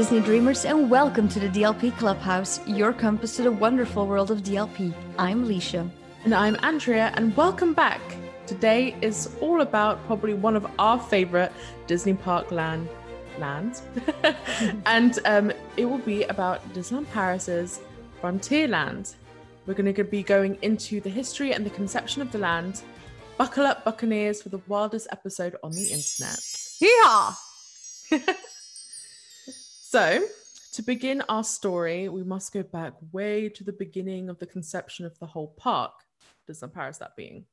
Disney dreamers, and welcome to the DLP Clubhouse, your compass to the wonderful world of DLP. I'm Leisha. And I'm Andrea, and welcome back. Today is all about probably one of our favorite Disney Park land lands, and um, it will be about Disneyland Paris's Frontierland. We're going to be going into the history and the conception of the land. Buckle up, Buccaneers, for the wildest episode on the internet. Yeehaw! So, to begin our story, we must go back way to the beginning of the conception of the whole park, Disneyland Paris, that being.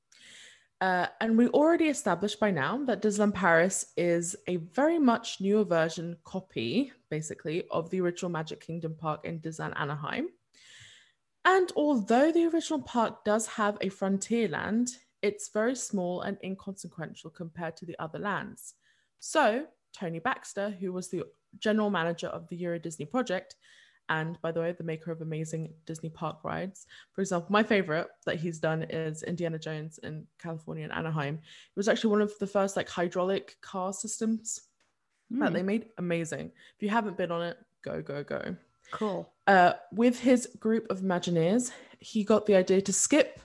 Uh, and we already established by now that Disneyland Paris is a very much newer version copy, basically, of the original Magic Kingdom park in Disneyland Anaheim. And although the original park does have a frontier land, it's very small and inconsequential compared to the other lands. So, Tony Baxter, who was the general manager of the Euro Disney project, and by the way, the maker of amazing Disney park rides. For example, my favorite that he's done is Indiana Jones in California and Anaheim. It was actually one of the first like hydraulic car systems mm. that they hmm. made. Amazing. If you haven't been on it, go, go, go. Cool. Uh, with his group of Imagineers, he got the idea to skip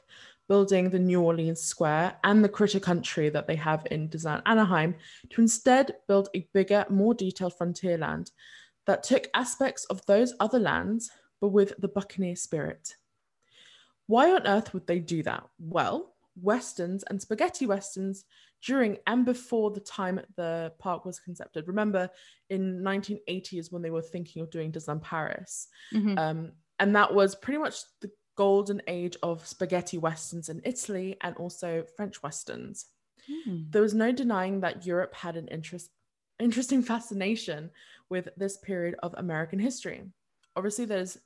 building the New Orleans Square and the Critter Country that they have in Disneyland Anaheim to instead build a bigger, more detailed frontier land that took aspects of those other lands, but with the Buccaneer spirit. Why on earth would they do that? Well, Westerns and spaghetti Westerns during and before the time the park was concepted. Remember, in 1980 is when they were thinking of doing Disneyland Paris. Mm-hmm. Um, and that was pretty much the golden age of spaghetti westerns in Italy and also French westerns. Mm. There was no denying that Europe had an interest, interesting fascination with this period of American history. Obviously, there's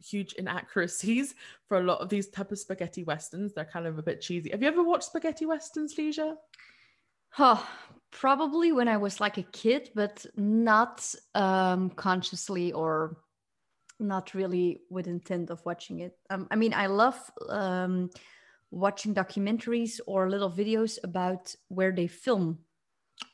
huge inaccuracies for a lot of these type of spaghetti westerns. They're kind of a bit cheesy. Have you ever watched spaghetti westerns, Leisha? Oh, probably when I was like a kid, but not um, consciously or not really with intent of watching it. Um, I mean, I love um, watching documentaries or little videos about where they film.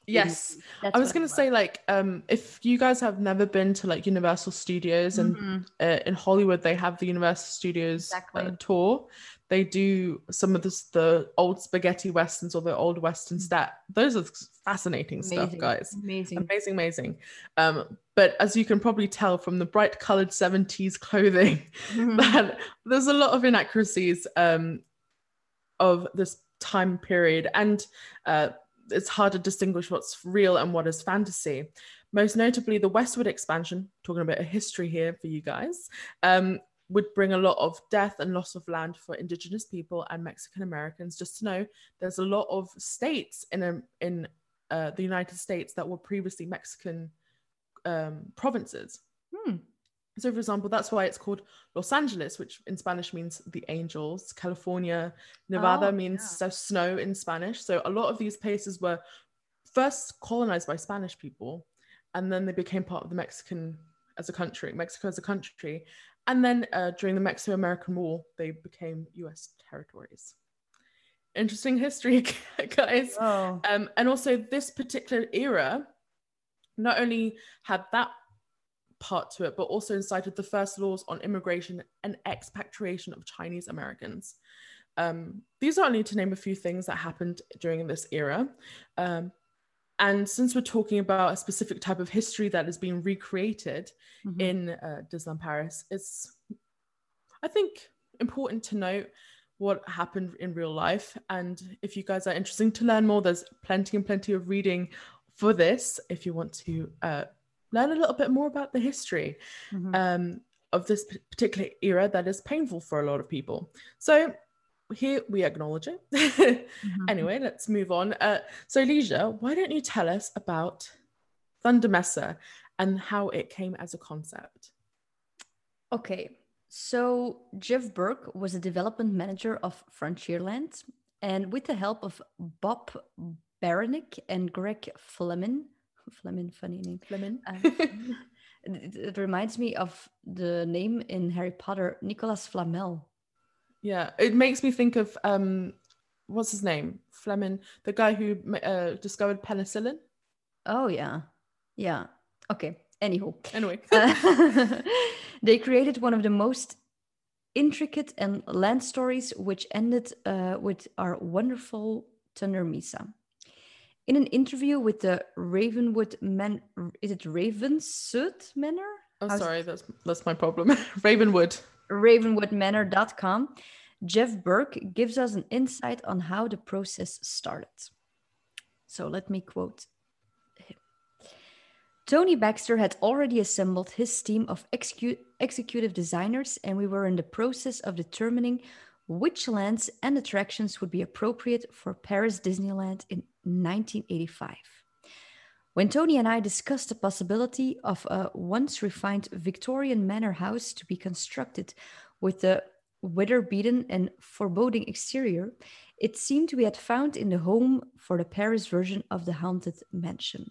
Yes, I was gonna say like um, if you guys have never been to like Universal Studios and mm-hmm. uh, in Hollywood they have the Universal Studios exactly. uh, tour, they do some of this, the old spaghetti westerns or the old westerns mm. that those are fascinating amazing. stuff guys amazing amazing amazing um but as you can probably tell from the bright colored 70s clothing mm-hmm. that there's a lot of inaccuracies um of this time period and uh it's hard to distinguish what's real and what is fantasy most notably the westward expansion talking about a history here for you guys um, would bring a lot of death and loss of land for indigenous people and Mexican Americans. Just to know, there's a lot of states in a, in uh, the United States that were previously Mexican um, provinces. Hmm. So, for example, that's why it's called Los Angeles, which in Spanish means the angels. California, Nevada oh, means yeah. snow in Spanish. So, a lot of these places were first colonized by Spanish people, and then they became part of the Mexican as a country, Mexico as a country. And then uh, during the Mexico American War, they became US territories. Interesting history, guys. Oh. Um, and also, this particular era not only had that part to it, but also incited the first laws on immigration and expatriation of Chinese Americans. Um, these are only to name a few things that happened during this era. Um, and since we're talking about a specific type of history that is being recreated mm-hmm. in uh, Disneyland Paris, it's, I think, important to note what happened in real life. And if you guys are interested to learn more, there's plenty and plenty of reading for this if you want to uh, learn a little bit more about the history mm-hmm. um, of this particular era that is painful for a lot of people. So here we acknowledge it. mm-hmm. Anyway, let's move on. Uh, so, Leisha, why don't you tell us about Thunder Mesa and how it came as a concept? Okay, so Jeff Burke was a development manager of Frontierland, and with the help of Bob Baranick and Greg Fleming, Fleming, funny name, Fleming. Uh, it, it reminds me of the name in Harry Potter, Nicolas Flamel. Yeah, it makes me think of um, what's his name, Fleming, the guy who uh, discovered penicillin. Oh yeah, yeah. Okay. Anywho. Anyway. Uh, they created one of the most intricate and land stories, which ended uh, with our wonderful Thunder Mesa. In an interview with the Ravenwood Man, is it Ravenswood Manor? Oh, How's sorry, that's that's my problem. Ravenwood. Ravenwoodmanor.com. Jeff Burke gives us an insight on how the process started. So let me quote him. Tony Baxter had already assembled his team of execu- executive designers, and we were in the process of determining which lands and attractions would be appropriate for Paris Disneyland in 1985. When Tony and I discussed the possibility of a once refined Victorian manor house to be constructed with a weather beaten and foreboding exterior, it seemed we had found in the home for the Paris version of the haunted mansion.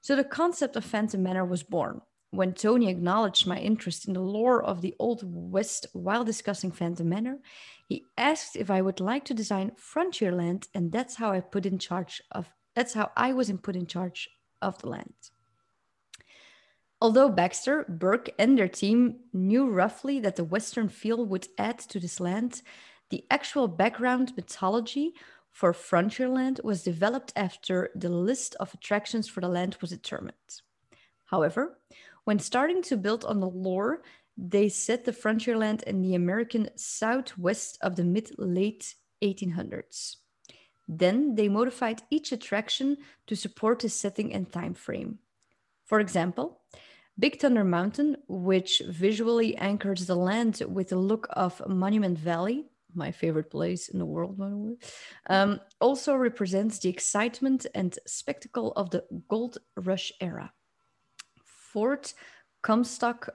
So the concept of Phantom Manor was born. When Tony acknowledged my interest in the lore of the Old West while discussing Phantom Manor, he asked if I would like to design Frontierland, and that's how I put in charge of. That's how I was put in charge of the land. Although Baxter, Burke, and their team knew roughly that the Western feel would add to this land, the actual background mythology for Frontierland was developed after the list of attractions for the land was determined. However, when starting to build on the lore, they set the Frontierland in the American southwest of the mid late 1800s. Then they modified each attraction to support the setting and time frame. For example, Big Thunder Mountain, which visually anchors the land with the look of Monument Valley, my favorite place in the world, by the way, um, also represents the excitement and spectacle of the Gold Rush era. Fort Comstock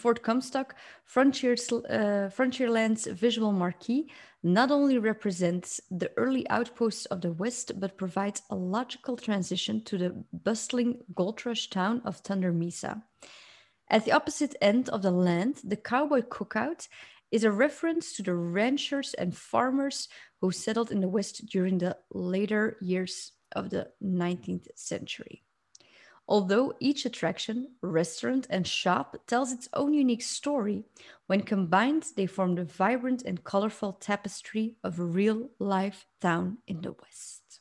Fort Comstock, Frontiers, uh, Frontierland's visual marquee, not only represents the early outposts of the West, but provides a logical transition to the bustling gold rush town of Thunder Mesa. At the opposite end of the land, the Cowboy Cookout is a reference to the ranchers and farmers who settled in the West during the later years of the 19th century. Although each attraction, restaurant, and shop tells its own unique story, when combined, they form the vibrant and colorful tapestry of a real life town in the West.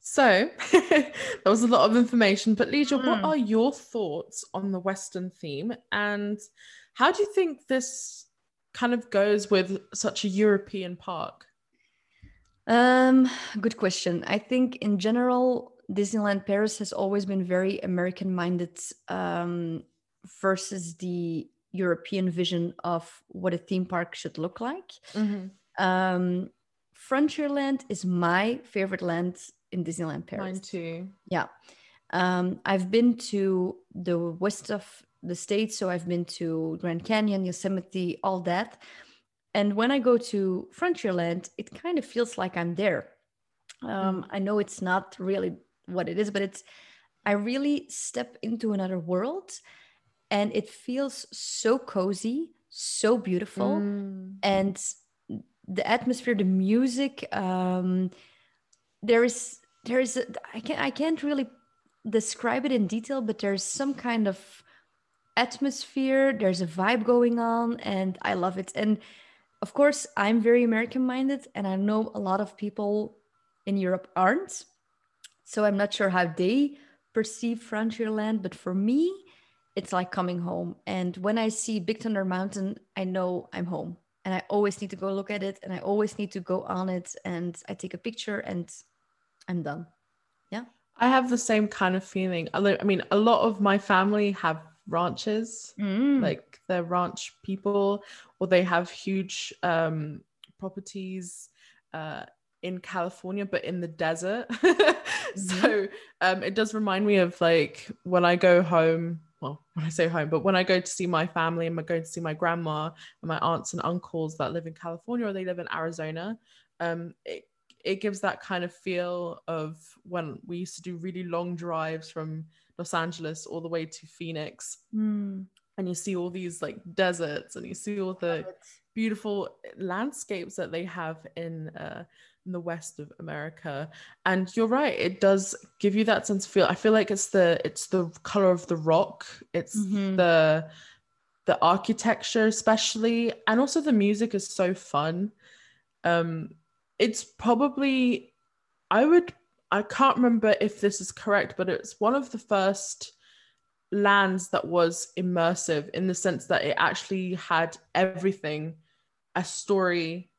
So, that was a lot of information, but Leisha, mm. what hmm. are your thoughts on the Western theme? And how do you think this kind of goes with such a European park? Um, good question. I think in general, Disneyland Paris has always been very American minded um, versus the European vision of what a theme park should look like. Mm-hmm. Um, Frontierland is my favorite land in Disneyland Paris. Mine too. Yeah. Um, I've been to the west of the states, so I've been to Grand Canyon, Yosemite, all that. And when I go to Frontierland, it kind of feels like I'm there. Um, mm. I know it's not really what it is, but it's I really step into another world and it feels so cozy, so beautiful. Mm. And the atmosphere, the music, um, there is there is a, I can't I can't really describe it in detail, but there's some kind of atmosphere, there's a vibe going on, and I love it. And of course, I'm very American minded, and I know a lot of people in Europe aren't. So I'm not sure how they perceive Frontierland, but for me, it's like coming home. And when I see Big Thunder Mountain, I know I'm home. And I always need to go look at it and I always need to go on it and I take a picture and I'm done. Yeah. I have the same kind of feeling. I mean, a lot of my family have ranches, mm. like they're ranch people, or they have huge um, properties uh, in California, but in the desert. mm-hmm. So um, it does remind me of like when I go home. Well, when I say home, but when I go to see my family and I go to see my grandma and my aunts and uncles that live in California or they live in Arizona, um, it it gives that kind of feel of when we used to do really long drives from Los Angeles all the way to Phoenix. Mm. And you see all these like deserts and you see all the beautiful landscapes that they have in uh, in the west of America. And you're right, it does give you that sense of feel. I feel like it's the it's the color of the rock, it's mm-hmm. the the architecture especially, and also the music is so fun. Um it's probably I would I can't remember if this is correct, but it's one of the first lands that was immersive in the sense that it actually had everything a story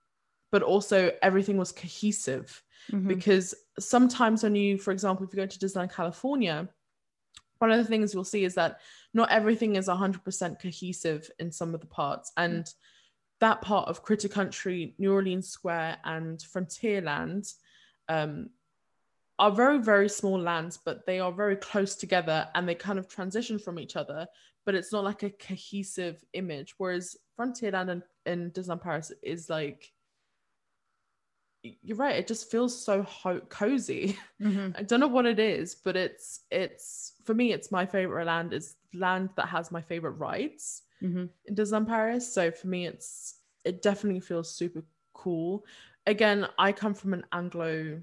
but also everything was cohesive mm-hmm. because sometimes when you for example if you go to disneyland california one of the things you'll see is that not everything is 100% cohesive in some of the parts and mm-hmm. that part of critter country new orleans square and frontierland um, are very very small lands but they are very close together and they kind of transition from each other but it's not like a cohesive image whereas frontierland and, and disneyland paris is like you're right it just feels so ho- cozy mm-hmm. i don't know what it is but it's it's for me it's my favorite land is land that has my favorite rides mm-hmm. in disneyland paris so for me it's it definitely feels super cool again i come from an anglo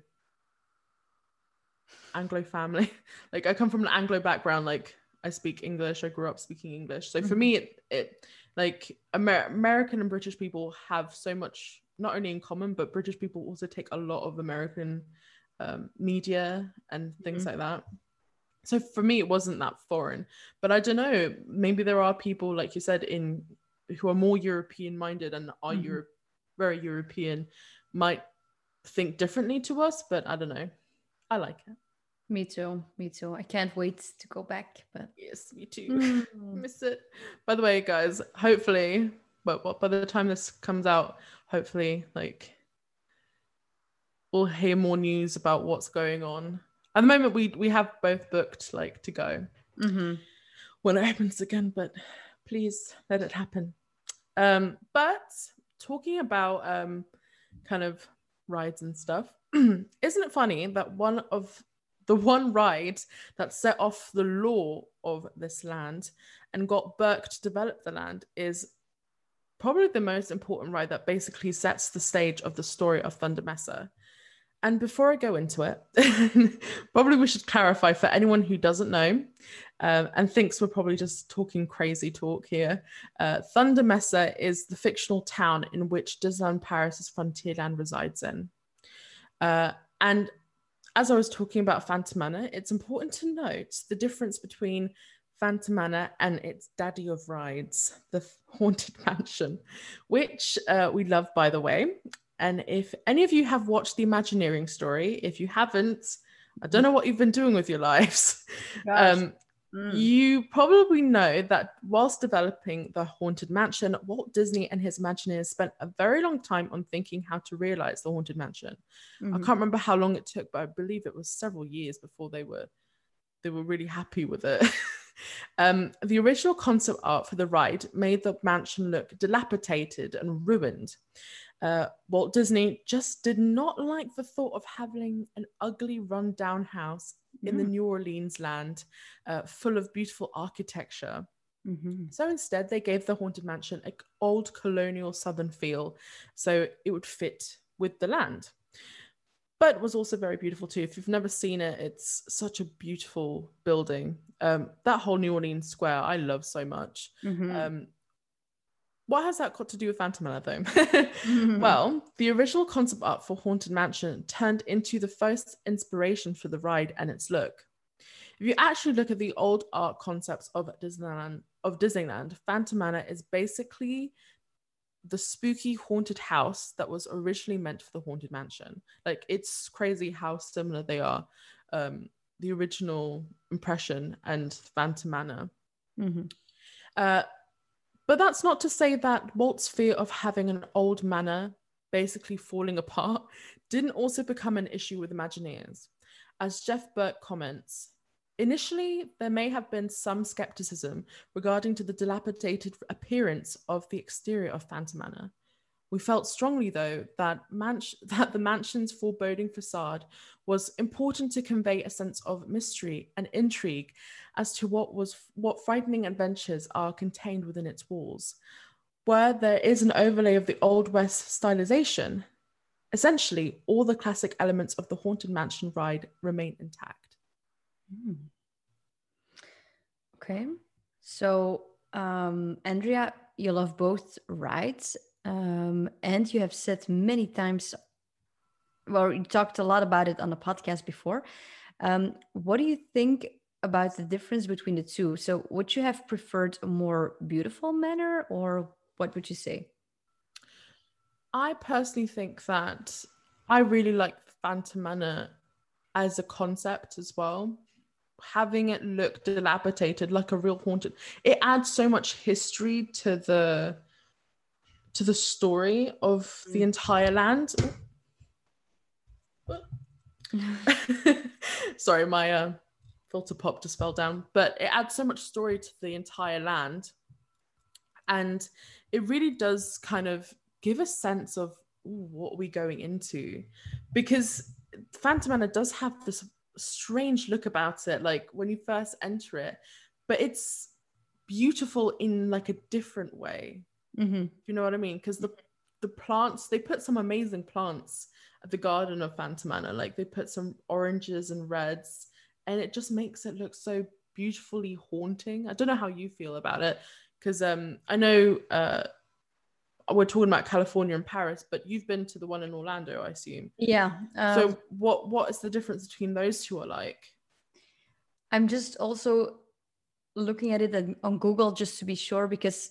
anglo family like i come from an anglo background like i speak english i grew up speaking english so for mm-hmm. me it, it like Amer- american and british people have so much not only in common, but British people also take a lot of American um, media and things mm-hmm. like that. So for me, it wasn't that foreign. But I don't know. Maybe there are people, like you said, in who are more European minded and are mm-hmm. Europe very European, might think differently to us. But I don't know. I like it. Me too. Me too. I can't wait to go back. But yes, me too. Mm. Miss it. By the way, guys, hopefully, but by the time this comes out, hopefully like we'll hear more news about what's going on. At the moment we we have both booked like to go. Mm-hmm. when it happens again but please let it happen. Um but talking about um kind of rides and stuff isn't it funny that one of the one ride that set off the law of this land and got Burke to develop the land is probably the most important ride that basically sets the stage of the story of Thunder Mesa. And before I go into it, probably we should clarify for anyone who doesn't know um, and thinks we're probably just talking crazy talk here. Uh, Thunder Mesa is the fictional town in which Disneyland Paris's Frontierland resides in. Uh, and as I was talking about Phantom Manor, it's important to note the difference between Phantom Manor and its daddy of rides, the Haunted Mansion, which uh, we love, by the way. And if any of you have watched the Imagineering story, if you haven't, I don't know what you've been doing with your lives. Um, mm. You probably know that whilst developing the Haunted Mansion, Walt Disney and his Imagineers spent a very long time on thinking how to realize the Haunted Mansion. Mm-hmm. I can't remember how long it took, but I believe it was several years before they were they were really happy with it. Um, the original concept art for the ride made the mansion look dilapidated and ruined. Uh, Walt Disney just did not like the thought of having an ugly, run-down house mm. in the mm. New Orleans land uh, full of beautiful architecture. Mm-hmm. So instead, they gave the Haunted Mansion an old colonial southern feel so it would fit with the land but was also very beautiful too. If you've never seen it, it's such a beautiful building. Um, that whole New Orleans Square, I love so much. Mm-hmm. Um, what has that got to do with Phantom Manor, though? mm-hmm. Well, the original concept art for Haunted Mansion turned into the first inspiration for the ride and its look. If you actually look at the old art concepts of Disneyland, of Disneyland, Phantom Manor is basically the spooky haunted house that was originally meant for the haunted mansion. Like it's crazy how similar they are. Um, the original impression and Phantom Manor. Mm-hmm. Uh, but that's not to say that Walt's fear of having an old manor basically falling apart didn't also become an issue with Imagineers. As Jeff Burke comments, Initially, there may have been some skepticism regarding to the dilapidated appearance of the exterior of Phantom Manor. We felt strongly, though, that, that the mansion's foreboding facade was important to convey a sense of mystery and intrigue as to what was what frightening adventures are contained within its walls. Where there is an overlay of the Old West stylization, Essentially, all the classic elements of the Haunted Mansion ride remain intact. Mm. Okay. So, um, Andrea, you love both rides. Um, and you have said many times, well, you talked a lot about it on the podcast before. Um, what do you think about the difference between the two? So, would you have preferred a more beautiful manner, or what would you say? I personally think that I really like Phantom Manor as a concept as well. Having it look dilapidated like a real haunted, it adds so much history to the to the story of the mm. entire land. Sorry, my uh, filter pop to spell down, but it adds so much story to the entire land. And it really does kind of give a sense of ooh, what are we going into? Because Phantom Manor does have this strange look about it, like when you first enter it, but it's beautiful in like a different way. Mm-hmm. You know what I mean? Because the the plants they put some amazing plants at the garden of Phantom Manor. Like they put some oranges and reds, and it just makes it look so beautifully haunting. I don't know how you feel about it because um I know uh we're talking about California and Paris, but you've been to the one in Orlando, I assume. Yeah. Um, so what what is the difference between those two are like? I'm just also looking at it on Google just to be sure because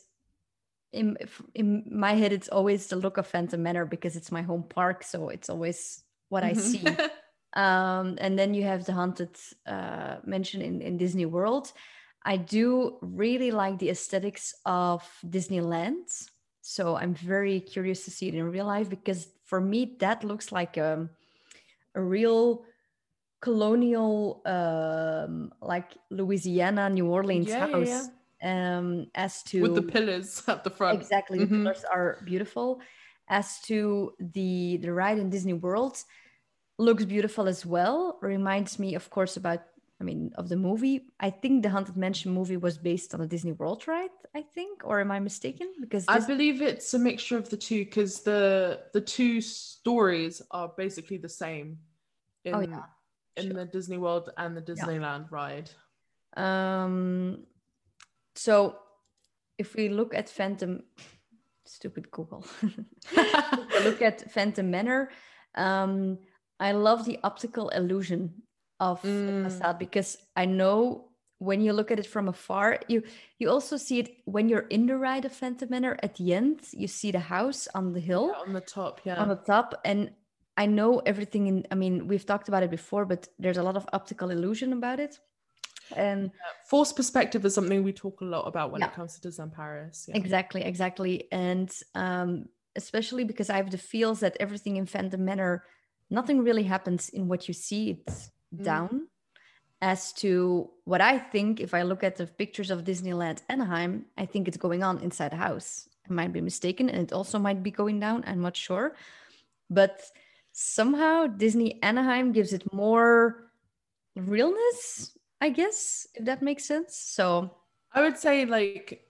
in in my head it's always the look of Phantom Manor because it's my home park, so it's always what I see. um, and then you have the haunted uh, mention in in Disney World. I do really like the aesthetics of Disneyland. So I'm very curious to see it in real life because for me that looks like a, a real colonial um like Louisiana New Orleans yeah, house. Yeah, yeah. Um as to with the pillars at the front. Exactly. Mm-hmm. The pillars are beautiful. As to the the ride in Disney World looks beautiful as well. Reminds me of course about I mean, of the movie. I think the Haunted Mansion movie was based on a Disney World ride. I think, or am I mistaken? Because this... I believe it's a mixture of the two because the the two stories are basically the same in oh, yeah. in sure. the Disney World and the Disneyland yeah. ride. Um, so if we look at Phantom, stupid Google, look at Phantom Manor. Um, I love the optical illusion of mm. facade because I know when you look at it from afar, you you also see it when you're in the ride of Phantom Manor. At the end, you see the house on the hill, yeah, on the top, yeah, on the top, and I know everything. In I mean, we've talked about it before, but there's a lot of optical illusion about it. And yeah. forced perspective is something we talk a lot about when yeah. it comes to Disneyland Paris. Exactly, exactly, and um, especially because I have the feels that everything in Phantom Manor, nothing really happens in what you see. It's mm. down as to what I think. If I look at the pictures of Disneyland Anaheim, I think it's going on inside the house. I might be mistaken, and it also might be going down. I'm not sure, but somehow Disney Anaheim gives it more realness, I guess, if that makes sense. So I would say, like,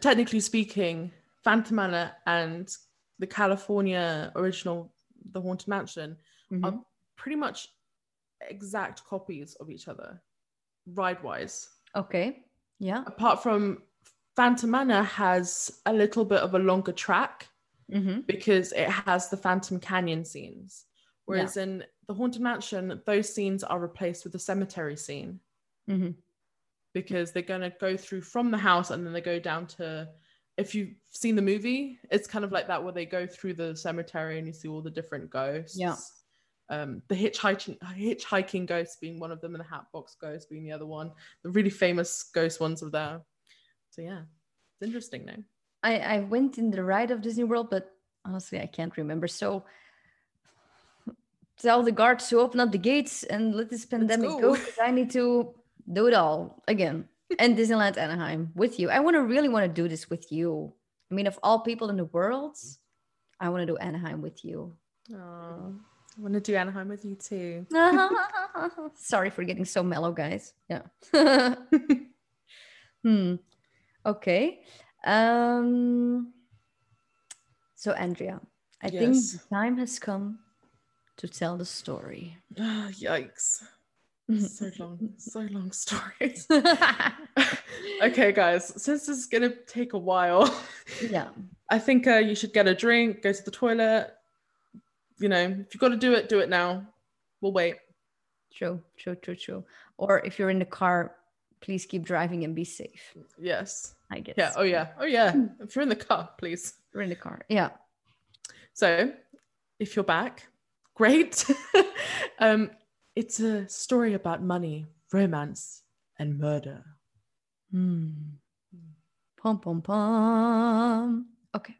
technically speaking, Phantom Manor and the California original, The Haunted Mansion, mm-hmm. are pretty much exact copies of each other, ride wise. Okay. Yeah. Apart from Phantom Manor has a little bit of a longer track mm-hmm. because it has the Phantom Canyon scenes. Whereas yeah. in the Haunted Mansion, those scenes are replaced with the cemetery scene. Mm-hmm. Because they're going to go through from the house and then they go down to, if you've seen the movie, it's kind of like that where they go through the cemetery and you see all the different ghosts. Yeah um, the hitchhiking hitchhiking ghost being one of them, and the Hatbox Ghost being the other one. The really famous ghost ones are there. So yeah, it's interesting now. I I went in the ride of Disney World, but honestly, I can't remember. So tell the guards to open up the gates and let this pandemic go because I need to do it all again. and Disneyland Anaheim with you. I want to really want to do this with you. I mean, of all people in the world, I want to do Anaheim with you. Aww. I want to do Anaheim with you too. Sorry for getting so mellow, guys. Yeah. hmm. Okay. Um, so, Andrea, I think the time has come to tell the story. Yikes. so long, so long story. okay, guys, since this is gonna take a while, yeah, I think uh, you should get a drink, go to the toilet. You know, if you've got to do it, do it now. We'll wait. True, true, true, true. Or if you're in the car, please keep driving and be safe. Yes. I guess. Yeah. Oh yeah. Oh yeah. if you're in the car, please. We're in the car. Yeah. So, if you're back, great. um, it's a story about money, romance, and murder. Hmm. Pom pom pom. Okay.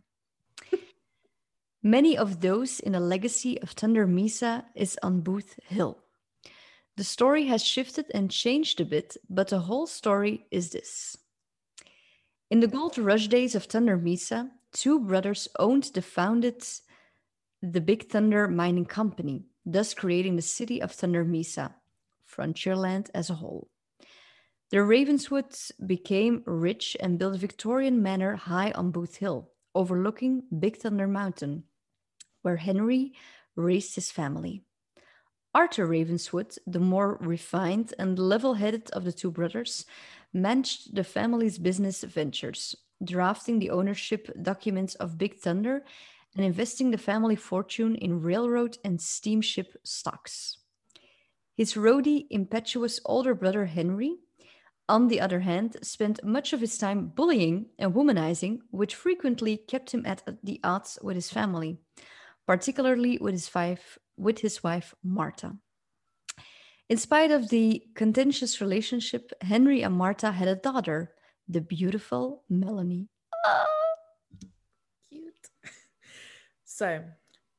Many of those in the legacy of Thunder Mesa is on Boot Hill. The story has shifted and changed a bit, but the whole story is this. In the gold rush days of Thunder Mesa, two brothers owned the founded the Big Thunder Mining Company, thus creating the city of Thunder Mesa, Frontierland as a whole. The Ravenswoods became rich and built a Victorian manor high on Boot Hill, overlooking Big Thunder Mountain, where Henry raised his family. Arthur Ravenswood, the more refined and level headed of the two brothers, managed the family's business ventures, drafting the ownership documents of Big Thunder and investing the family fortune in railroad and steamship stocks. His rowdy, impetuous older brother Henry, on the other hand, spent much of his time bullying and womanizing, which frequently kept him at the odds with his family, particularly with his wife, with his wife Martha. In spite of the contentious relationship, Henry and Martha had a daughter, the beautiful Melanie. Ah! So,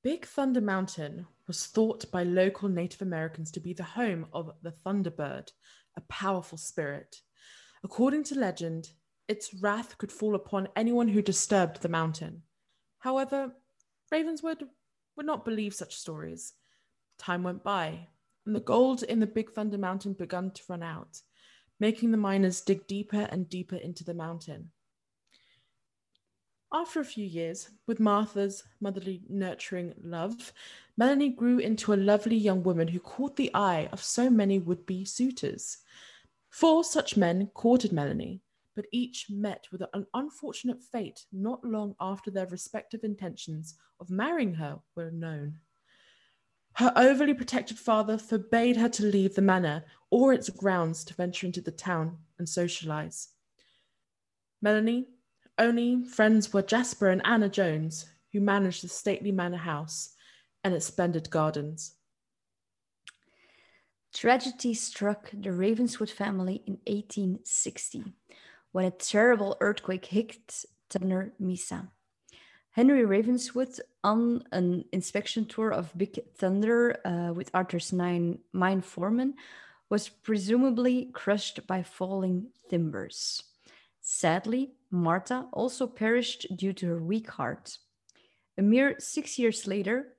Big Thunder Mountain was thought by local Native Americans to be the home of the Thunderbird, a powerful spirit. According to legend, its wrath could fall upon anyone who disturbed the mountain. However, Ravenswood would not believe such stories. Time went by, and the gold in the Big Thunder Mountain began to run out, making the miners dig deeper and deeper into the mountain. After a few years, with Martha's motherly, nurturing love, Melanie grew into a lovely young woman who caught the eye of so many would be suitors. Four such men courted Melanie, but each met with an unfortunate fate not long after their respective intentions of marrying her were known. Her overly protected father forbade her to leave the manor or its grounds to venture into the town and socialize. Melanie only friends were Jasper and Anna Jones, who managed the stately manor house and its splendid gardens. Tragedy struck the Ravenswood family in 1860 when a terrible earthquake hit Thunder Mesa. Henry Ravenswood, on an inspection tour of Big Thunder uh, with Arthur's nine mine foreman, was presumably crushed by falling timbers. Sadly, Martha also perished due to her weak heart. A mere six years later,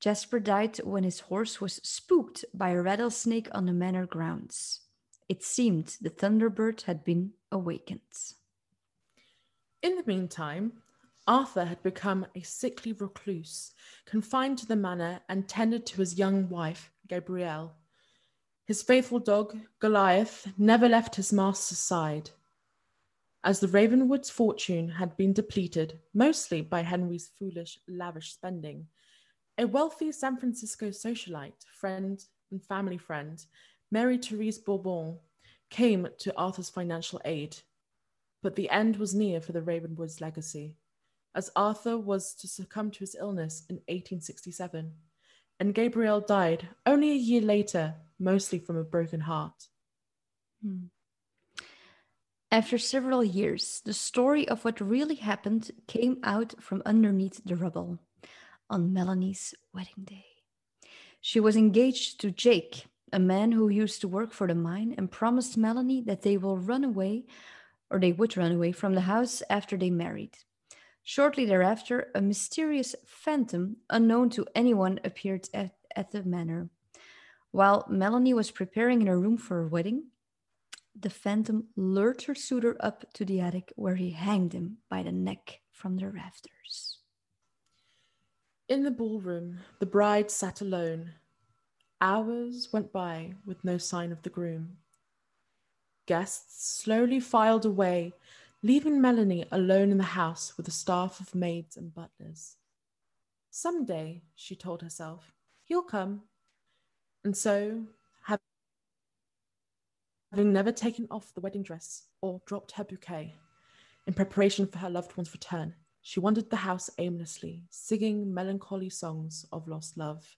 Jasper died when his horse was spooked by a rattlesnake on the manor grounds. It seemed the Thunderbird had been awakened. In the meantime, Arthur had become a sickly recluse, confined to the manor and tended to his young wife, Gabrielle. His faithful dog, Goliath, never left his master's side as the Ravenwood's fortune had been depleted mostly by Henry's foolish, lavish spending. A wealthy San Francisco socialite, friend, and family friend, Mary Therese Bourbon, came to Arthur's financial aid. But the end was near for the Ravenwood's legacy, as Arthur was to succumb to his illness in 1867, and Gabrielle died only a year later, mostly from a broken heart. Hmm. After several years, the story of what really happened came out from underneath the rubble on Melanie's wedding day. She was engaged to Jake, a man who used to work for the mine, and promised Melanie that they will run away or they would run away from the house after they married. Shortly thereafter, a mysterious phantom, unknown to anyone, appeared at, at the manor. While Melanie was preparing in her room for her wedding, the phantom lured her suitor up to the attic where he hanged him by the neck from the rafters. In the ballroom, the bride sat alone. Hours went by with no sign of the groom. Guests slowly filed away, leaving Melanie alone in the house with a staff of maids and butlers. Some day, she told herself, he'll come. And so, having never taken off the wedding dress or dropped her bouquet, in preparation for her loved one's return, she wandered the house aimlessly, singing melancholy songs of lost love.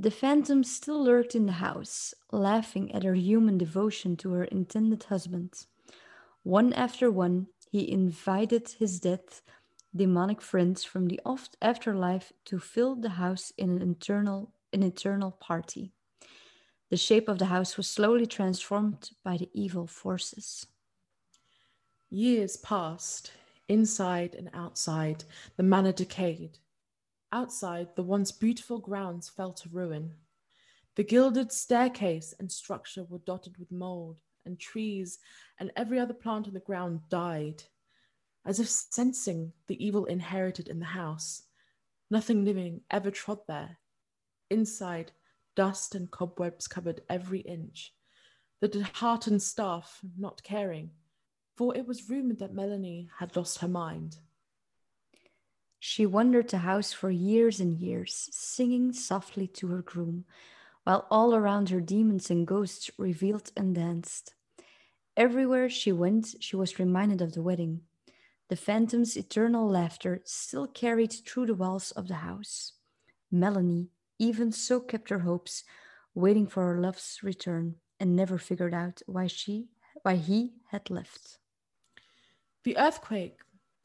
The phantom still lurked in the house, laughing at her human devotion to her intended husband. One after one, he invited his dead demonic friends from the afterlife to fill the house in an eternal, an eternal party. The shape of the house was slowly transformed by the evil forces. Years passed. Inside and outside, the manor decayed. Outside, the once beautiful grounds fell to ruin. The gilded staircase and structure were dotted with mold, and trees and every other plant on the ground died, as if sensing the evil inherited in the house. Nothing living ever trod there. Inside, dust and cobwebs covered every inch. The disheartened staff, not caring, for it was rumored that Melanie had lost her mind. She wandered the house for years and years, singing softly to her groom, while all around her demons and ghosts revealed and danced. Everywhere she went, she was reminded of the wedding. The phantom's eternal laughter still carried through the walls of the house. Melanie even so kept her hopes, waiting for her love's return, and never figured out why she why he had left. The earthquake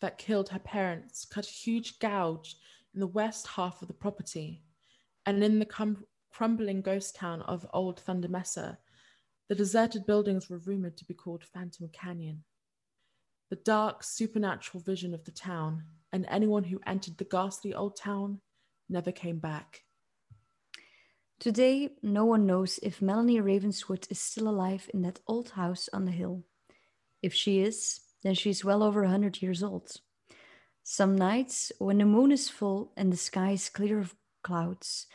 that killed her parents cut a huge gouge in the west half of the property, and in the crumbling ghost town of Old Thunder Mesa, the deserted buildings were rumored to be called Phantom Canyon. The dark, supernatural vision of the town, and anyone who entered the ghastly old town never came back. Today, no one knows if Melanie Ravenswood is still alive in that old house on the hill. If she is, then she's well over a 100 years old. Some nights, when the moon is full and the sky is clear of clouds,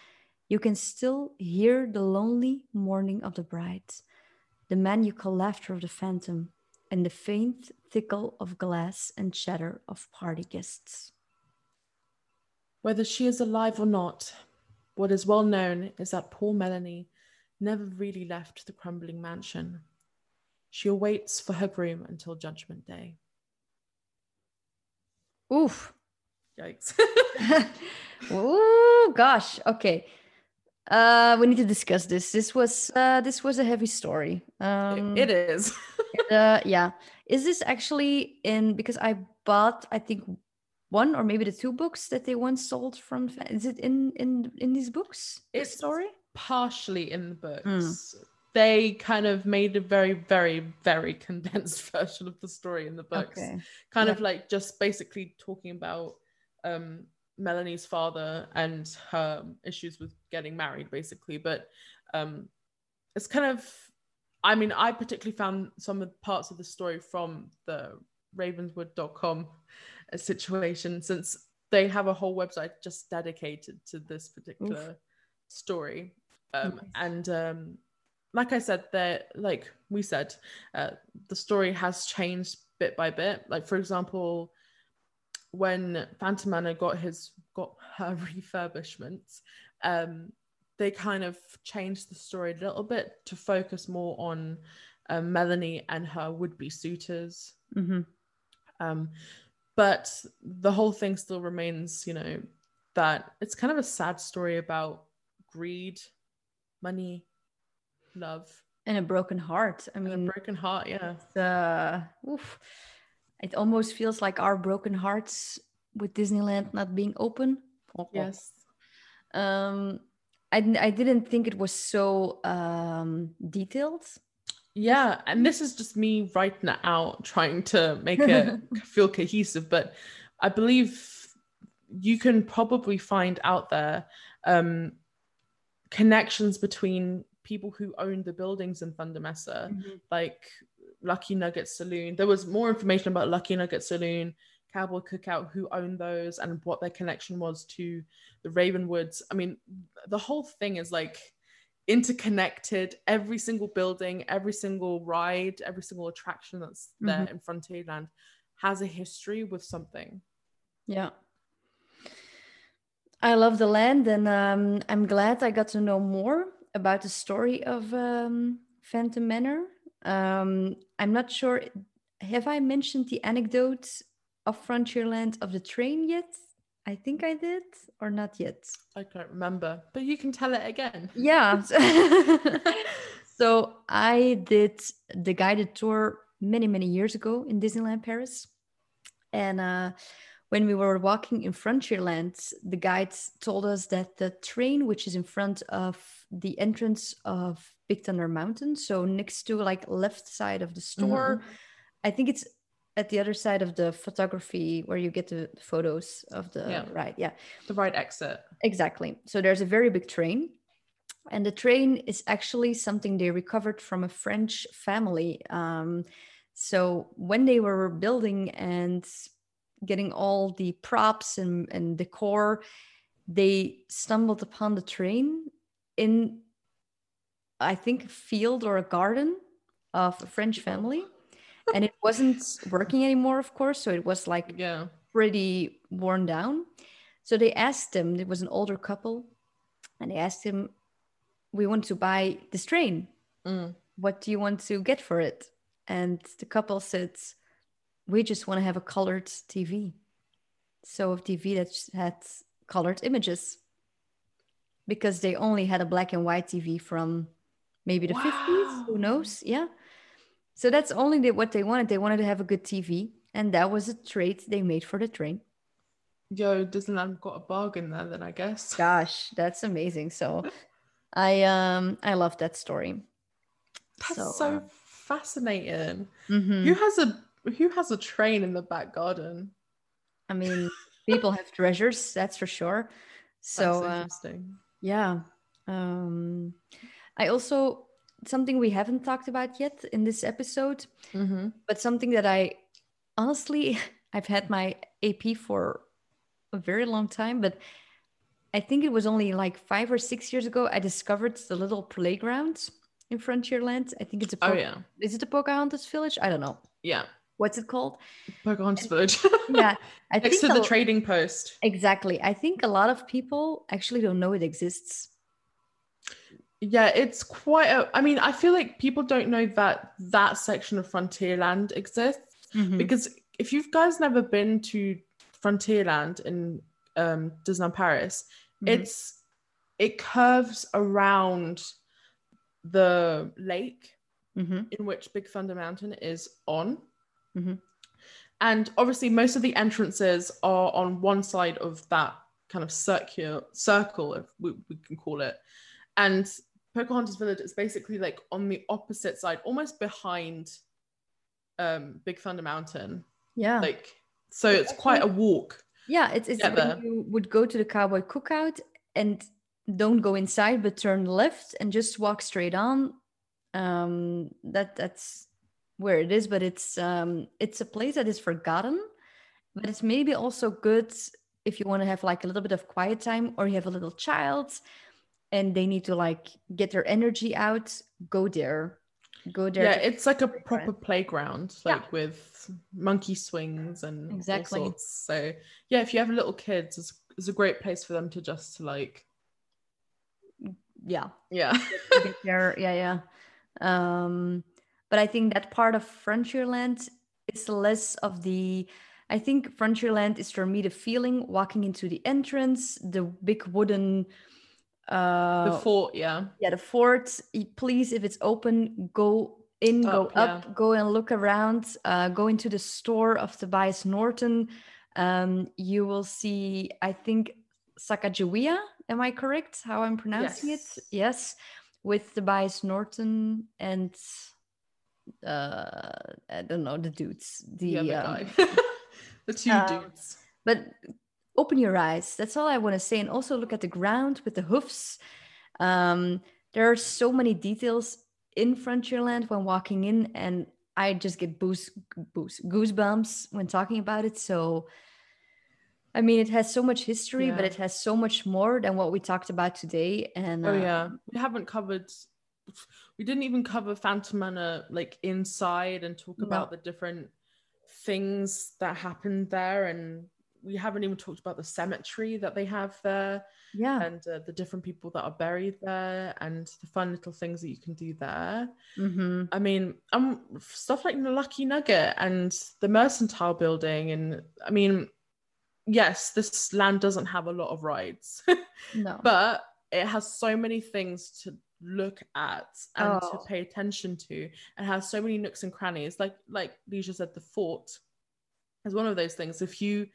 you can still hear the lonely mourning of the bride, the manual laughter of the phantom, and the faint tickle of glass and chatter of party guests. Whether she is alive or not, what is well known is that poor Melanie never really left the crumbling mansion. She awaits for her groom until Judgment Day. Oof. Yikes. oh gosh. Okay. Uh, we need to discuss this. This was uh, this was a heavy story. Um, it is. uh, yeah. Is this actually in? Because I bought, I think, one or maybe the two books that they once sold from. Is it in in in these books? It's story partially in the books. Mm they kind of made a very, very, very condensed version of the story in the books. Okay. Kind yeah. of like just basically talking about um, Melanie's father and her issues with getting married, basically. But um, it's kind of, I mean, I particularly found some of the parts of the story from the ravenswood.com situation since they have a whole website just dedicated to this particular Oof. story. Um, nice. And um, like I said, there, like we said, uh, the story has changed bit by bit. Like for example, when Phantom Manor got his got her refurbishment, um, they kind of changed the story a little bit to focus more on um, Melanie and her would-be suitors. Mm-hmm. Um, but the whole thing still remains, you know, that it's kind of a sad story about greed, money, love and a broken heart. I mean, and a broken heart, yeah. Uh, oof. It almost feels like our broken hearts with Disneyland not being open. Yes. Um, I I didn't think it was so um detailed. Yeah, and this is just me writing it out, trying to make it feel cohesive. But I believe you can probably find out there um, connections between people who owned the buildings in Thunder Mesa, mm-hmm. like Lucky Nugget Saloon. There was more information about Lucky Nugget Saloon Cowboy Cookout, who owned those, and what their connection was to the Ravenwoods. I mean, the whole thing is like interconnected. Every single building, every single ride, every single attraction that's there mm-hmm. in Frontierland has a history with something. Yeah. I love the land, and um, I'm glad I got to know more about the story of um, Phantom Manor. Um, I'm not sure. Have I mentioned the anecdote of Frontierland of the train yet? I think I did, or not yet. I can't remember, but you can tell it again. Yeah. so I did the guided tour many, many years ago in Disneyland Paris. And uh, when we were walking in Frontierland, the guides told us that the train, which is in front of the entrance of Big Thunder Mountain, so next to like left side of the store, mm-hmm. I think it's at the other side of the photography where you get the photos of the yeah. ride. Yeah. The right exit. Exactly. So there's a very big train. And the train is actually something they recovered from a French family. Um, so when they were building and getting all the props and, and decor, they stumbled upon the train in, I think, a field or a garden of a French family and it wasn't working anymore, of course. So it was like yeah, pretty worn down. So they asked him, it was an older couple, and they asked him, We want to buy this train. Mm. What do you want to get for it? And the couple said, We just want to have a colored TV. So a TV that had colored images because they only had a black and white TV from maybe the wow. 50s, who knows? Yeah. So that's only the, what they wanted. They wanted to have a good TV, and that was a trade they made for the train. Yo, Disneyland got a bargain there, then I guess. Gosh, that's amazing. So, I um I love that story. That's so, so uh, fascinating. Mm-hmm. Who has a who has a train in the back garden? I mean, people have treasures, that's for sure. So uh, yeah. Um, I also something we haven't talked about yet in this episode, mm-hmm. but something that I honestly, I've had my AP for a very long time, but I think it was only like five or six years ago I discovered the little playground in Frontierland. I think it's a po- oh yeah, is it the Pocahontas Village? I don't know. Yeah, what's it called? Pocahontas Village. yeah, I next to the trading post. Exactly. I think a lot of people actually don't know it exists yeah it's quite a i mean i feel like people don't know that that section of frontierland exists mm-hmm. because if you guys never been to frontierland in um disneyland paris mm-hmm. it's it curves around the lake mm-hmm. in which big thunder mountain is on mm-hmm. and obviously most of the entrances are on one side of that kind of circular circle if we, we can call it and Pocahontas Village is basically like on the opposite side, almost behind um Big Thunder Mountain. Yeah. Like so it's quite a walk. Yeah, it's it's when you would go to the cowboy cookout and don't go inside but turn left and just walk straight on. Um that that's where it is, but it's um it's a place that is forgotten, but it's maybe also good if you want to have like a little bit of quiet time or you have a little child and they need to like get their energy out go there. Go there yeah it's like a proper playground like yeah. with monkey swings and exactly. sorts. so yeah if you have little kids it's, it's a great place for them to just like yeah. Yeah. There. Yeah yeah. Um but i think that part of frontierland is less of the i think frontierland is for me the feeling walking into the entrance the big wooden uh, the fort, yeah. Yeah, the fort. Please, if it's open, go in, up, go up, yeah. go and look around. Uh, go into the store of Tobias Norton. Um, you will see, I think, Sacagawea. Am I correct? How I'm pronouncing yes. it? Yes, with Tobias Norton and uh, I don't know the dudes. The, the um, the two uh, dudes. But open your eyes. That's all I want to say. And also look at the ground with the hoofs. Um, there are so many details in Frontierland when walking in, and I just get boost, boost, goosebumps when talking about it. So, I mean, it has so much history, but it has so much more than what we talked about today. And Oh uh, yeah, we haven't covered. We didn't even cover Phantom Manor like inside and talk No. about the different things that happened there, and we haven't even talked about the cemetery that they have there yeah, and uh, the different people that are buried there and the fun little things that you can do there. hmm I mean, um, stuff like the Lucky Nugget and the Mercantile Building, and I mean, yes, this land doesn't have a lot of rides. no, but it has so many things to look at and to Oh. pay attention to and has so many nooks and crannies like like Leisha said the fort is one of those things if you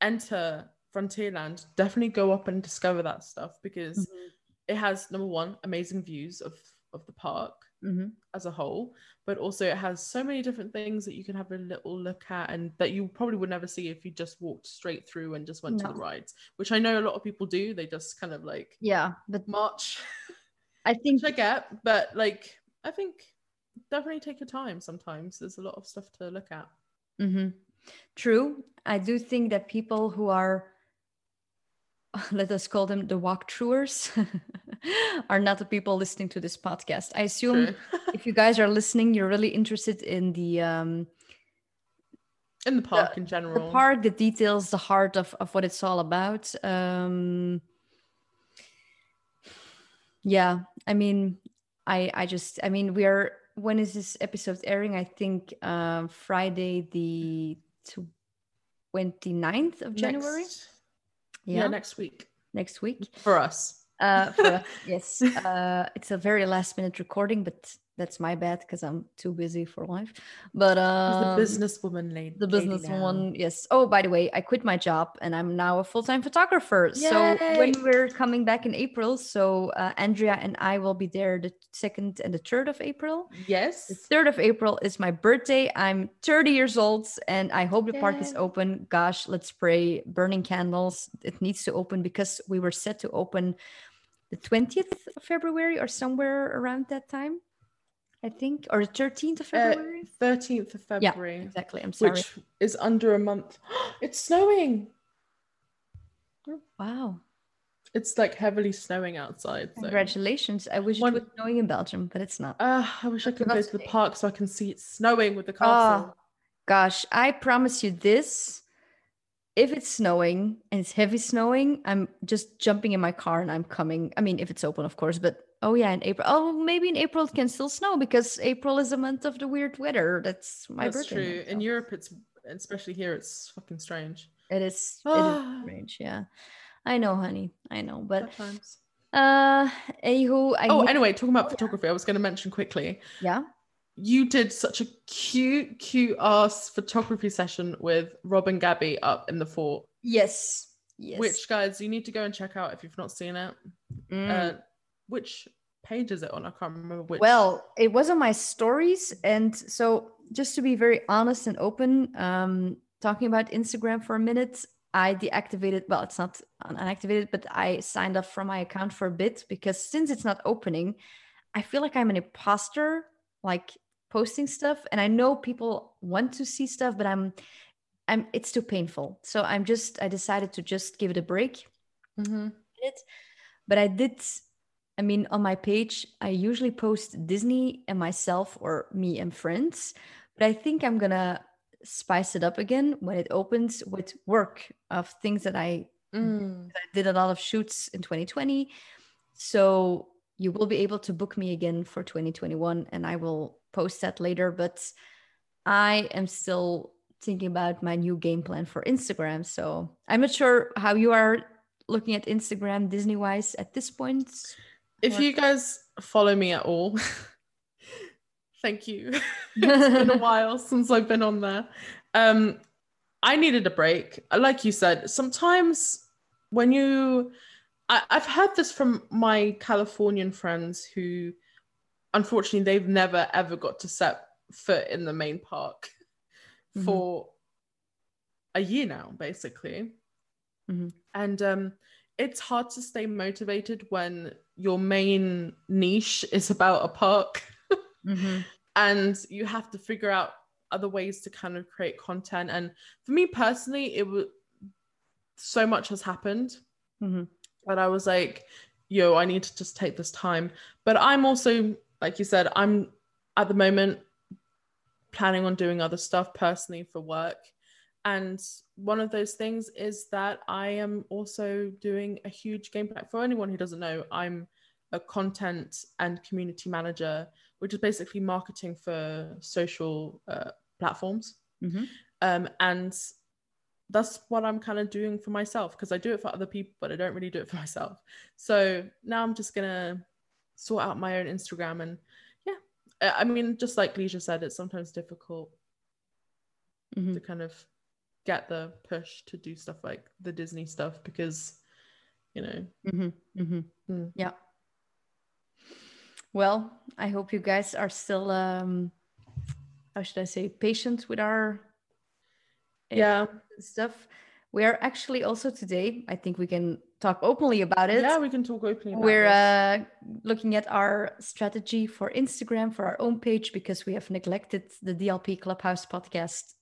enter frontierland definitely go up and discover that stuff because Mhm. it has number one amazing views of of the park hmm as a whole but also it has so many different things that you can have a little look at and that you probably would never see if you just walked straight through and just went to the rides which i know a lot of people do they just kind of like yeah. But march I think which i get but like i think definitely take your time sometimes there's a lot of stuff to look at hmm True. I do think that people who are, let us call them the walkthroughers, are not the people listening to this podcast. I assume if you guys are listening, you're really interested in the um, in the park in general the park, the details, the heart of, of what it's all about. Um, yeah, I mean, I I just I mean we are when is this episode airing? I think um, Friday the 29th of January. Next- yeah, yeah next week next week. for us Uh, for us, yes, uh, it's a very last minute recording, but that's my bad because I'm too busy for life. But Who's um, the businesswoman lady the lady business one yes. Oh by the way i quit my job and i'm now a full-time photographer. So when we're coming back in april so uh, andrea and i will be there the second and the third of april. Yes. the third of april is my birthday. I'm 30 years old and i hope the park is open. Gosh let's pray. Burning candles it needs to open because we were set to open the 20th of february or somewhere around that time i think or the 13th of Uh, february 13th of February. Yeah. exactly i'm sorry which is under a month it's snowing wow it's like heavily snowing outside so Congratulations. I wish One- it was snowing in Belgium, but it's not. uh, i wish i could go to the park so i can see it snowing with the castle Gosh, I promise you this. If it's snowing and it's heavy snowing, I'm just jumping in my car and I'm coming. I mean, if it's open, of course, but oh yeah, in April. Oh, maybe in April it can still snow because April is a month of the weird weather. That's my that's birthday. true month, in europe it's especially here it's fucking strange It is, it Ah. strange. Yeah. I know, honey. I know. But sometimes uh anywho, I oh anyway talking about Oh, yeah. photography i was going to mention quickly yeah. you did such a cute cute ass photography session with rob and gabby up in the fort Yes. Yes. which guys you need to go and check out if you've not seen it Mm. uh which page is it on i can't remember which Well, it was on my stories. And so, just to be very honest and open, um, talking about Instagram for a minute, I deactivated, well, it's not unactivated, but I signed up from my account for a bit because since it's not opening, I feel like I'm an imposter, like posting stuff. And I know people want to see stuff, but I'm, I'm, it's too painful. So I'm just, I decided to just give it a break Mhm. but i did i mean on my page i usually post disney and myself or me and friends but i think i'm gonna spice it up again when it opens with work of things that i Mm. I did a lot of shoots in 2020 so you will be able to book me again for 2021 and i will post that later but i am still thinking about my new game plan for instagram. So i'm not sure how you are looking at instagram disney wise at this point if you guys follow me at all thank you. It's been a while since i've been on there. Um i needed a break. Like you said sometimes when you I, i've heard this from my californian friends who unfortunately they've never ever got to set foot in the main park Mhm. for a year now basically. Mhm. and um it's hard to stay motivated when your main niche is about a park Mhm. and you have to figure out other ways to kind of create content. And for me personally, it was so much has happened mm-hmm. that I was like, yo, I need to just take this time. But I'm also, like you said, I'm at the moment planning on doing other stuff personally for work. And one of those things is that I am also doing a huge game plan. For anyone who doesn't know, I'm a content and community manager, which is basically marketing for social uh, platforms. Mm-hmm. Um, and that's what I'm kind of doing for myself because I do it for other people, but I don't really do it for myself. So now I'm just gonna sort out my own Instagram and yeah, I mean, just like Leisha said, it's sometimes difficult mm-hmm. to kind of get the push to do stuff like the Disney stuff because you know. Mm-hmm. Mm-hmm. Mm. Yeah. Well, I hope you guys are still um how should I say patient with our yeah stuff. We are actually also today, I think we can talk openly about it. Yeah, we can talk openly We're uh, looking at our strategy for Instagram for our own page because we have neglected the DLP Clubhouse podcast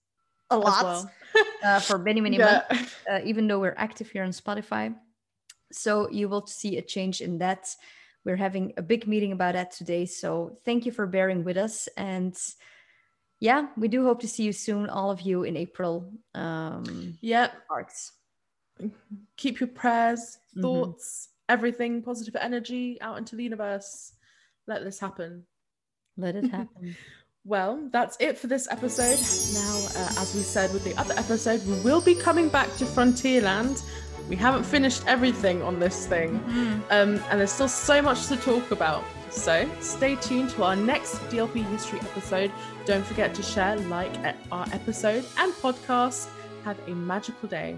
a lot well. uh, for many, many Yeah. months, uh, even though we're active here on Spotify. So you will see a change in that. We're having a big meeting about that today. So thank you for bearing with us. And yeah, we do hope to see you soon, all of you in April. Um, yeah, parks. keep your prayers, Mhm. thoughts, everything, positive energy out into the universe. Let this happen. Let it happen. Well, that's it for this episode. Now, uh, as we said with the other episode, we will be coming back to Frontierland. We haven't finished everything on this thing, um, and there's still so much to talk about. So stay tuned to our next DLP history episode. Don't forget to share, like our episode and podcast. Have a magical day.